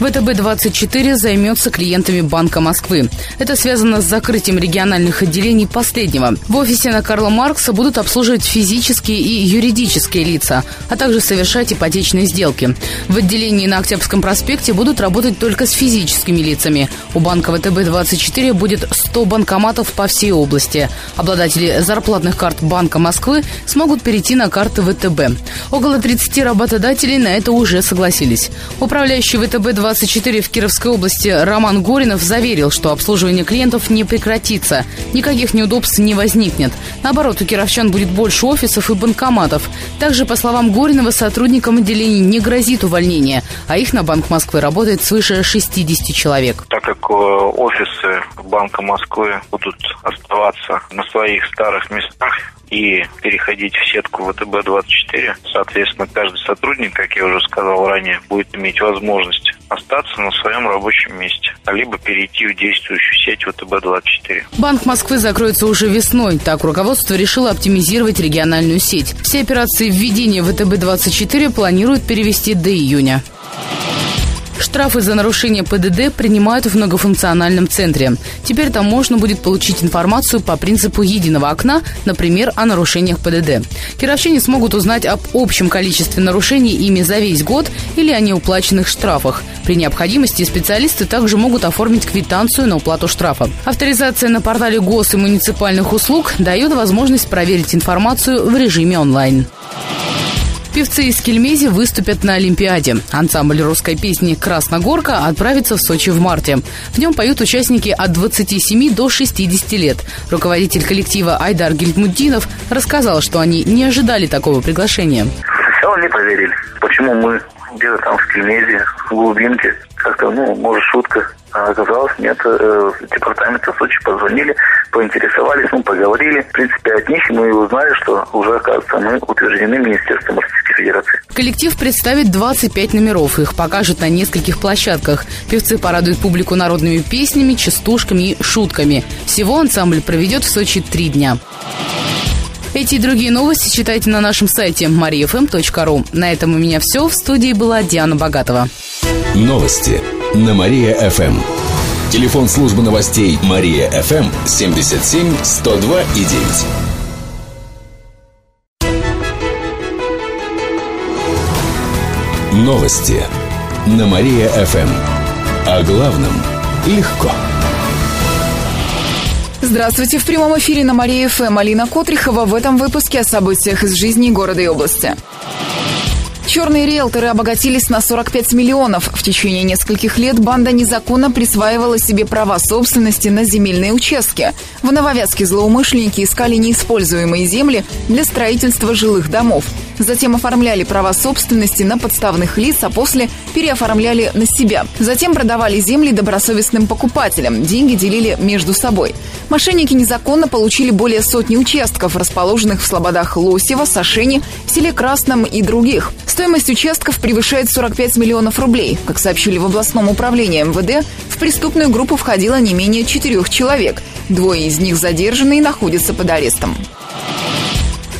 ВТБ-24 займется клиентами Банка Москвы. Это связано с закрытием региональных отделений последнего. В офисе на Карла Маркса будут обслуживать физические и юридические лица, а также совершать ипотечные сделки. В отделении на Октябрьском проспекте будут работать только с физическими лицами. У банка ВТБ-24 будет 100 банкоматов по всей области. Обладатели зарплатных карт Банка Москвы смогут перейти на карты ВТБ. Около 30 работодателей на это уже согласились. Управляющий ВТБ-24 24 в Кировской области Роман Горинов заверил, что обслуживание клиентов не прекратится. Никаких неудобств не возникнет. Наоборот, у кировчан будет больше офисов и банкоматов. Также, по словам Горинова, сотрудникам отделений не грозит увольнение, а их на Банк Москвы работает свыше 60 человек. Так как э, офисы Банка Москвы будут оставаться на своих старых местах, и переходить в сетку ВТБ-24. Соответственно, каждый сотрудник, как я уже сказал ранее, будет иметь возможность остаться на своем рабочем месте, либо перейти в действующую сеть ВТБ-24. Банк Москвы закроется уже весной. Так руководство решило оптимизировать региональную сеть. Все операции введения ВТБ-24 планируют перевести до июня. Штрафы за нарушение ПДД принимают в многофункциональном центре. Теперь там можно будет получить информацию по принципу единого окна, например, о нарушениях ПДД. Кировчане смогут узнать об общем количестве нарушений ими за весь год или о неуплаченных штрафах. При необходимости специалисты также могут оформить квитанцию на уплату штрафа. Авторизация на портале гос и муниципальных услуг дает возможность проверить информацию в режиме онлайн. Певцы из Кельмези выступят на Олимпиаде. Ансамбль русской песни «Красногорка» отправится в Сочи в марте. В нем поют участники от 27 до 60 лет. Руководитель коллектива Айдар Гильдмуддинов рассказал, что они не ожидали такого приглашения. Сначала не поверили. Почему мы где-то там в Кельмезе, в глубинке, как-то, ну, может, шутка. А оказалось, нет, э, департамента Сочи позвонили, поинтересовались, мы поговорили. В принципе, от них мы узнали, что уже, оказывается, мы утверждены Министерством Российской Федерации. Коллектив представит 25 номеров. Их покажут на нескольких площадках. Певцы порадуют публику народными песнями, частушками и шутками. Всего ансамбль проведет в Сочи три дня. Эти и другие новости читайте на нашем сайте mariafm.ru. На этом у меня все. В студии была Диана Богатова. Новости на Мария-ФМ. Телефон службы новостей Мария-ФМ 77 102 и 9. Новости на Мария-ФМ. О главном легко. Здравствуйте. В прямом эфире на Мария ФМ Алина Котрихова в этом выпуске о событиях из жизни города и области. Черные риэлторы обогатились на 45 миллионов. В течение нескольких лет банда незаконно присваивала себе права собственности на земельные участки. В Нововятске злоумышленники искали неиспользуемые земли для строительства жилых домов. Затем оформляли права собственности на подставных лиц, а после переоформляли на себя. Затем продавали земли добросовестным покупателям. Деньги делили между собой. Мошенники незаконно получили более сотни участков, расположенных в слободах Лосева, Сашени, в селе Красном и других. Стоимость участков превышает 45 миллионов рублей. Как сообщили в областном управлении МВД, в преступную группу входило не менее четырех человек. Двое из них задержаны и находятся под арестом.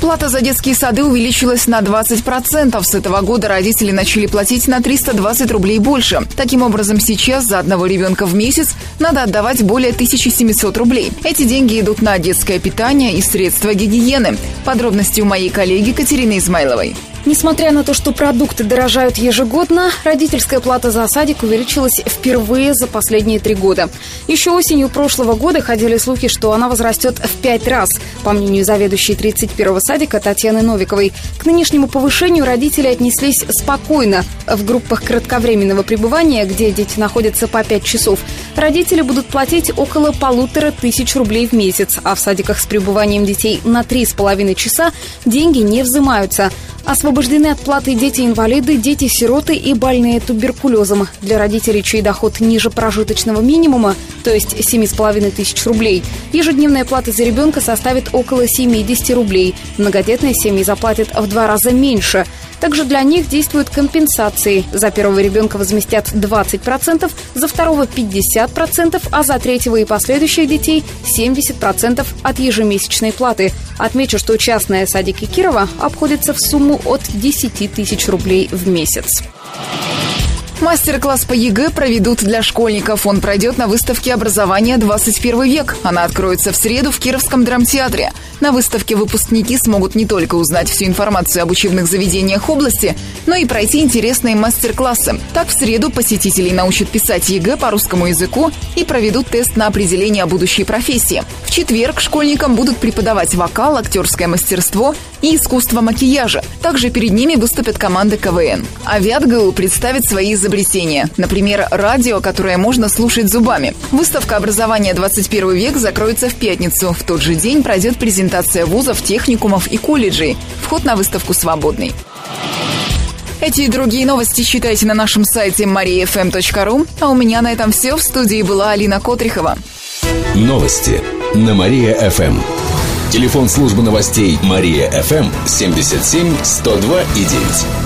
Плата за детские сады увеличилась на 20%. С этого года родители начали платить на 320 рублей больше. Таким образом, сейчас за одного ребенка в месяц надо отдавать более 1700 рублей. Эти деньги идут на детское питание и средства гигиены. Подробности у моей коллеги Катерины Измайловой. Несмотря на то, что продукты дорожают ежегодно, родительская плата за садик увеличилась впервые за последние три года. Еще осенью прошлого года ходили слухи, что она возрастет в пять раз, по мнению заведующей 31-го садика Татьяны Новиковой. К нынешнему повышению родители отнеслись спокойно. В группах кратковременного пребывания, где дети находятся по пять часов, родители будут платить около полутора тысяч рублей в месяц, а в садиках с пребыванием детей на три с половиной часа деньги не взимаются – Освобождены от платы дети-инвалиды, дети-сироты и больные туберкулезом. Для родителей, чей доход ниже прожиточного минимума, то есть 7,5 тысяч рублей, ежедневная плата за ребенка составит около 70 рублей. Многодетные семьи заплатят в два раза меньше. Также для них действуют компенсации. За первого ребенка возместят 20%, за второго 50%, а за третьего и последующих детей 70% от ежемесячной платы. Отмечу, что частные садики Кирова обходятся в сумму от 10 тысяч рублей в месяц. Мастер-класс по ЕГЭ проведут для школьников. Он пройдет на выставке «Образование 21 век». Она откроется в среду в Кировском драмтеатре. На выставке выпускники смогут не только узнать всю информацию об учебных заведениях области, но и пройти интересные мастер-классы. Так, в среду посетителей научат писать ЕГЭ по русскому языку и проведут тест на определение будущей профессии. В четверг школьникам будут преподавать вокал, актерское мастерство и искусство макияжа. Также перед ними выступят команды КВН. Авиат представит свои изобретения. Например, радио, которое можно слушать зубами. Выставка образования 21 век закроется в пятницу. В тот же день пройдет презентация вузов, техникумов и колледжей. Вход на выставку свободный. Эти и другие новости читайте на нашем сайте mariafm.ru. А у меня на этом все. В студии была Алина Котрихова. Новости на Мария-ФМ. Телефон службы новостей Мария-ФМ 77 102 и 9.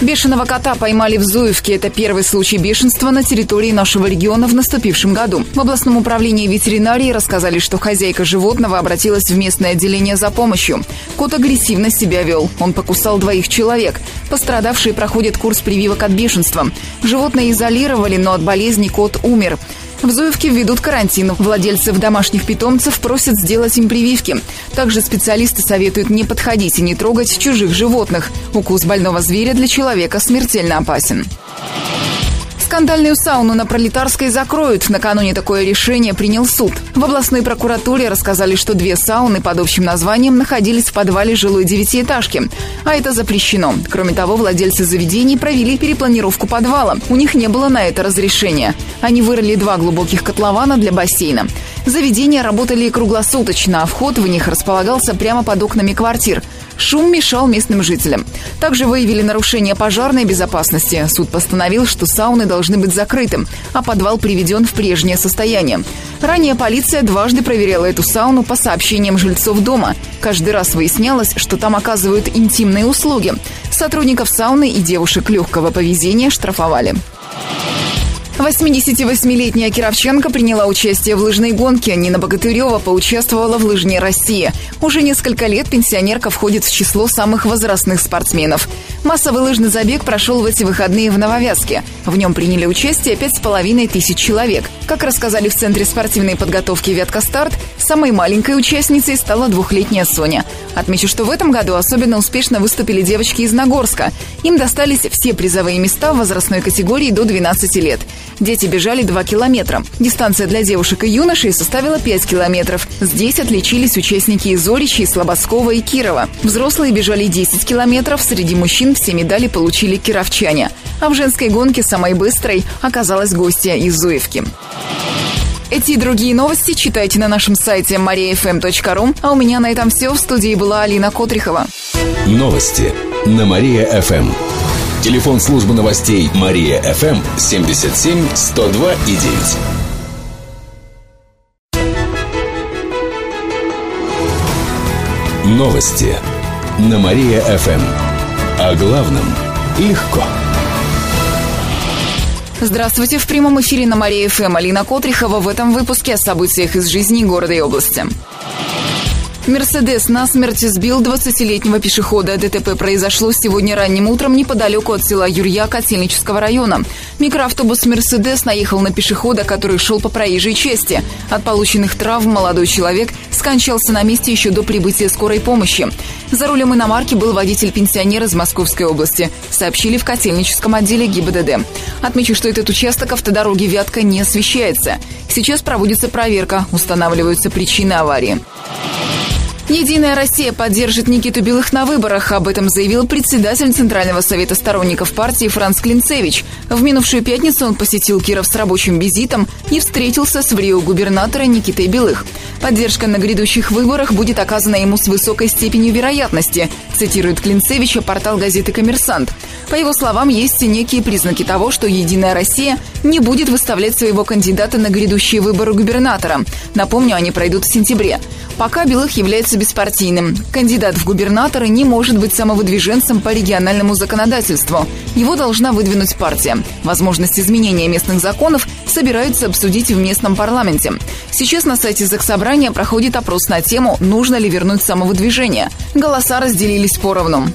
Бешеного кота поймали в Зуевке. Это первый случай бешенства на территории нашего региона в наступившем году. В областном управлении ветеринарии рассказали, что хозяйка животного обратилась в местное отделение за помощью. Кот агрессивно себя вел. Он покусал двоих человек. Пострадавшие проходят курс прививок от бешенства. Животное изолировали, но от болезни кот умер. В Зуевке введут карантин. Владельцев домашних питомцев просят сделать им прививки. Также специалисты советуют не подходить и не трогать чужих животных. Укус больного зверя для человека смертельно опасен. Скандальную сауну на Пролетарской закроют. Накануне такое решение принял суд. В областной прокуратуре рассказали, что две сауны под общим названием находились в подвале жилой девятиэтажки. А это запрещено. Кроме того, владельцы заведений провели перепланировку подвала. У них не было на это разрешения. Они вырыли два глубоких котлована для бассейна. Заведения работали круглосуточно, а вход в них располагался прямо под окнами квартир. Шум мешал местным жителям. Также выявили нарушение пожарной безопасности. Суд постановил, что сауны должны быть закрыты, а подвал приведен в прежнее состояние. Ранее полиция дважды проверяла эту сауну по сообщениям жильцов дома. Каждый раз выяснялось, что там оказывают интимные услуги. Сотрудников сауны и девушек легкого поведения штрафовали. 88-летняя Кировченко приняла участие в лыжной гонке. Нина Богатырева поучаствовала в лыжне России. Уже несколько лет пенсионерка входит в число самых возрастных спортсменов. Массовый лыжный забег прошел в эти выходные в Нововязке. В нем приняли участие пять с половиной тысяч человек. Как рассказали в Центре спортивной подготовки «Вятка Старт», самой маленькой участницей стала двухлетняя Соня. Отмечу, что в этом году особенно успешно выступили девочки из Нагорска. Им достались все призовые места в возрастной категории до 12 лет. Дети бежали 2 километра. Дистанция для девушек и юношей составила 5 километров. Здесь отличились участники из Оричи, Слободского и Кирова. Взрослые бежали 10 километров. Среди мужчин все медали получили кировчане. А в женской гонке самой быстрой оказалась гостья из Зуевки. Эти и другие новости читайте на нашем сайте mariafm.ru. А у меня на этом все. В студии была Алина Котрихова. Новости на Мария-ФМ. Телефон службы новостей Мария-ФМ 77 102 и 9. Новости на Мария-ФМ. О главном легко. Здравствуйте, в прямом эфире на Мария ФМ Алина Котрихова в этом выпуске о событиях из жизни города и области. Мерседес на смерти сбил 20-летнего пешехода. ДТП произошло сегодня ранним утром неподалеку от села Юрья Котельнического района. Микроавтобус «Мерседес» наехал на пешехода, который шел по проезжей части. От полученных травм молодой человек скончался на месте еще до прибытия скорой помощи. За рулем иномарки был водитель-пенсионер из Московской области, сообщили в Котельническом отделе ГИБДД. Отмечу, что этот участок автодороги «Вятка» не освещается. Сейчас проводится проверка, устанавливаются причины аварии. Единая Россия поддержит Никиту Белых на выборах. Об этом заявил председатель Центрального совета сторонников партии Франц Клинцевич. В минувшую пятницу он посетил Киров с рабочим визитом и встретился с в Рио губернатора Никитой Белых. Поддержка на грядущих выборах будет оказана ему с высокой степенью вероятности, цитирует Клинцевича портал газеты «Коммерсант». По его словам, есть некие признаки того, что «Единая Россия» не будет выставлять своего кандидата на грядущие выборы губернатора. Напомню, они пройдут в сентябре. Пока Белых является беспартийным. Кандидат в губернаторы не может быть самовыдвиженцем по региональному законодательству. Его должна выдвинуть партия. Возможность изменения местных законов собираются обсудить в местном парламенте. Сейчас на сайте Заксобрания проходит опрос на тему «Нужно ли вернуть самовыдвижение?». Голоса разделились поровну.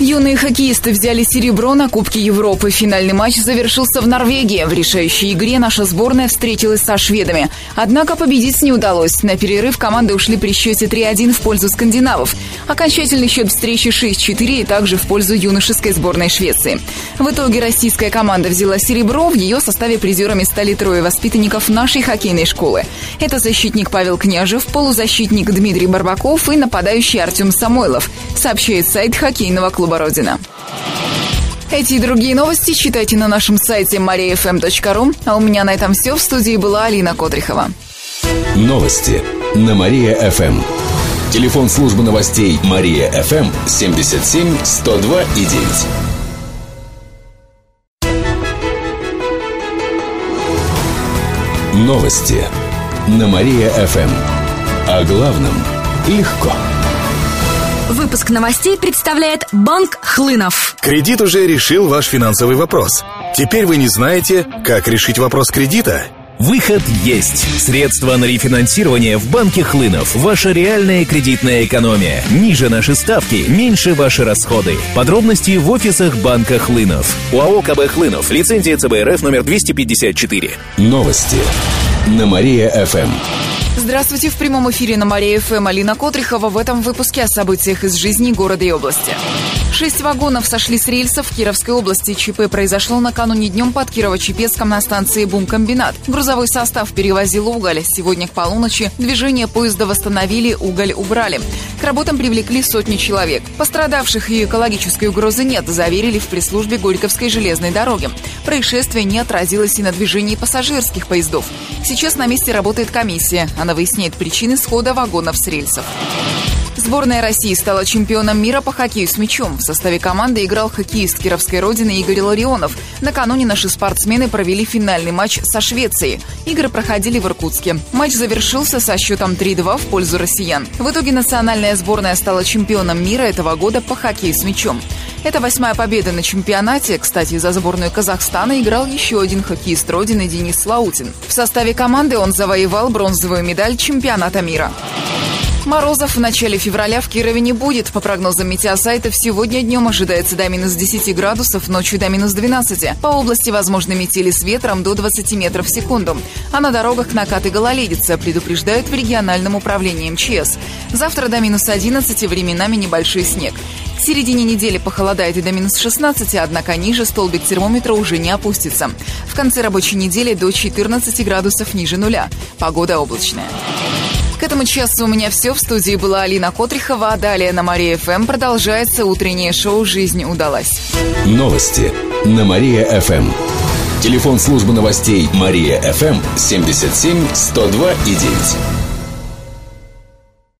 Юные хоккеисты взяли серебро на Кубке Европы. Финальный матч завершился в Норвегии. В решающей игре наша сборная встретилась со шведами. Однако победить не удалось. На перерыв команды ушли при счете 3-1 в пользу скандинавов. Окончательный счет встречи 6-4 и также в пользу юношеской сборной Швеции. В итоге российская команда взяла серебро. В ее составе призерами стали трое воспитанников нашей хоккейной школы. Это защитник Павел Княжев, полузащитник Дмитрий Барбаков и нападающий Артем Самойлов, сообщает сайт хоккейного клуба «Родина». Эти и другие новости читайте на нашем сайте mariafm.ru. А у меня на этом все. В студии была Алина Котрихова. Новости на Мария-ФМ. Телефон службы новостей Мария-ФМ 77 102 и 9. Новости на Мария-ФМ. О главном легко. Выпуск новостей представляет Банк Хлынов. Кредит уже решил ваш финансовый вопрос. Теперь вы не знаете, как решить вопрос кредита? Выход есть. Средства на рефинансирование в банке Хлынов. Ваша реальная кредитная экономия. Ниже наши ставки, меньше ваши расходы. Подробности в офисах банка Хлынов. УАО КБ Хлынов. Лицензия ЦБРФ номер 254. Новости на Мария-ФМ. Здравствуйте, в прямом эфире на Мария-ФМ Алина Котрихова в этом выпуске о событиях из жизни города и области. Шесть вагонов сошли с рельсов в Кировской области. ЧП произошло накануне днем под Кирово-Чепецком на станции Бумкомбинат. Грузовой состав перевозил уголь. Сегодня к полуночи движение поезда восстановили, уголь убрали. К работам привлекли сотни человек. Пострадавших и экологической угрозы нет, заверили в пресс-службе Горьковской железной дороги. Происшествие не отразилось и на движении пассажирских поездов. Сейчас на месте работает комиссия. Она выясняет причины схода вагонов с рельсов. Сборная России стала чемпионом мира по хоккею с мячом. В составе команды играл хоккеист Кировской родины Игорь Ларионов. Накануне наши спортсмены провели финальный матч со Швецией. Игры проходили в Иркутске. Матч завершился со счетом 3-2 в пользу россиян. В итоге национальная сборная стала чемпионом мира этого года по хоккею с мячом. Это восьмая победа на чемпионате. Кстати, за сборную Казахстана играл еще один хоккеист родины Денис Слаутин. В составе команды он завоевал бронзовую медаль чемпионата мира. Морозов в начале февраля в Кирове не будет. По прогнозам метеосайтов, сегодня днем ожидается до минус 10 градусов, ночью до минус 12. По области возможны метели с ветром до 20 метров в секунду. А на дорогах накат и гололедица, предупреждают в региональном управлении МЧС. Завтра до минус 11, временами небольшой снег. К середине недели похолодает и до минус 16, однако ниже столбик термометра уже не опустится. В конце рабочей недели до 14 градусов ниже нуля. Погода облачная. К этому часу у меня все. В студии была Алина Котрихова. А далее на Мария ФМ продолжается утреннее шоу «Жизнь удалась». Новости на Мария-ФМ. Телефон службы новостей Мария-ФМ 77 102 и 9.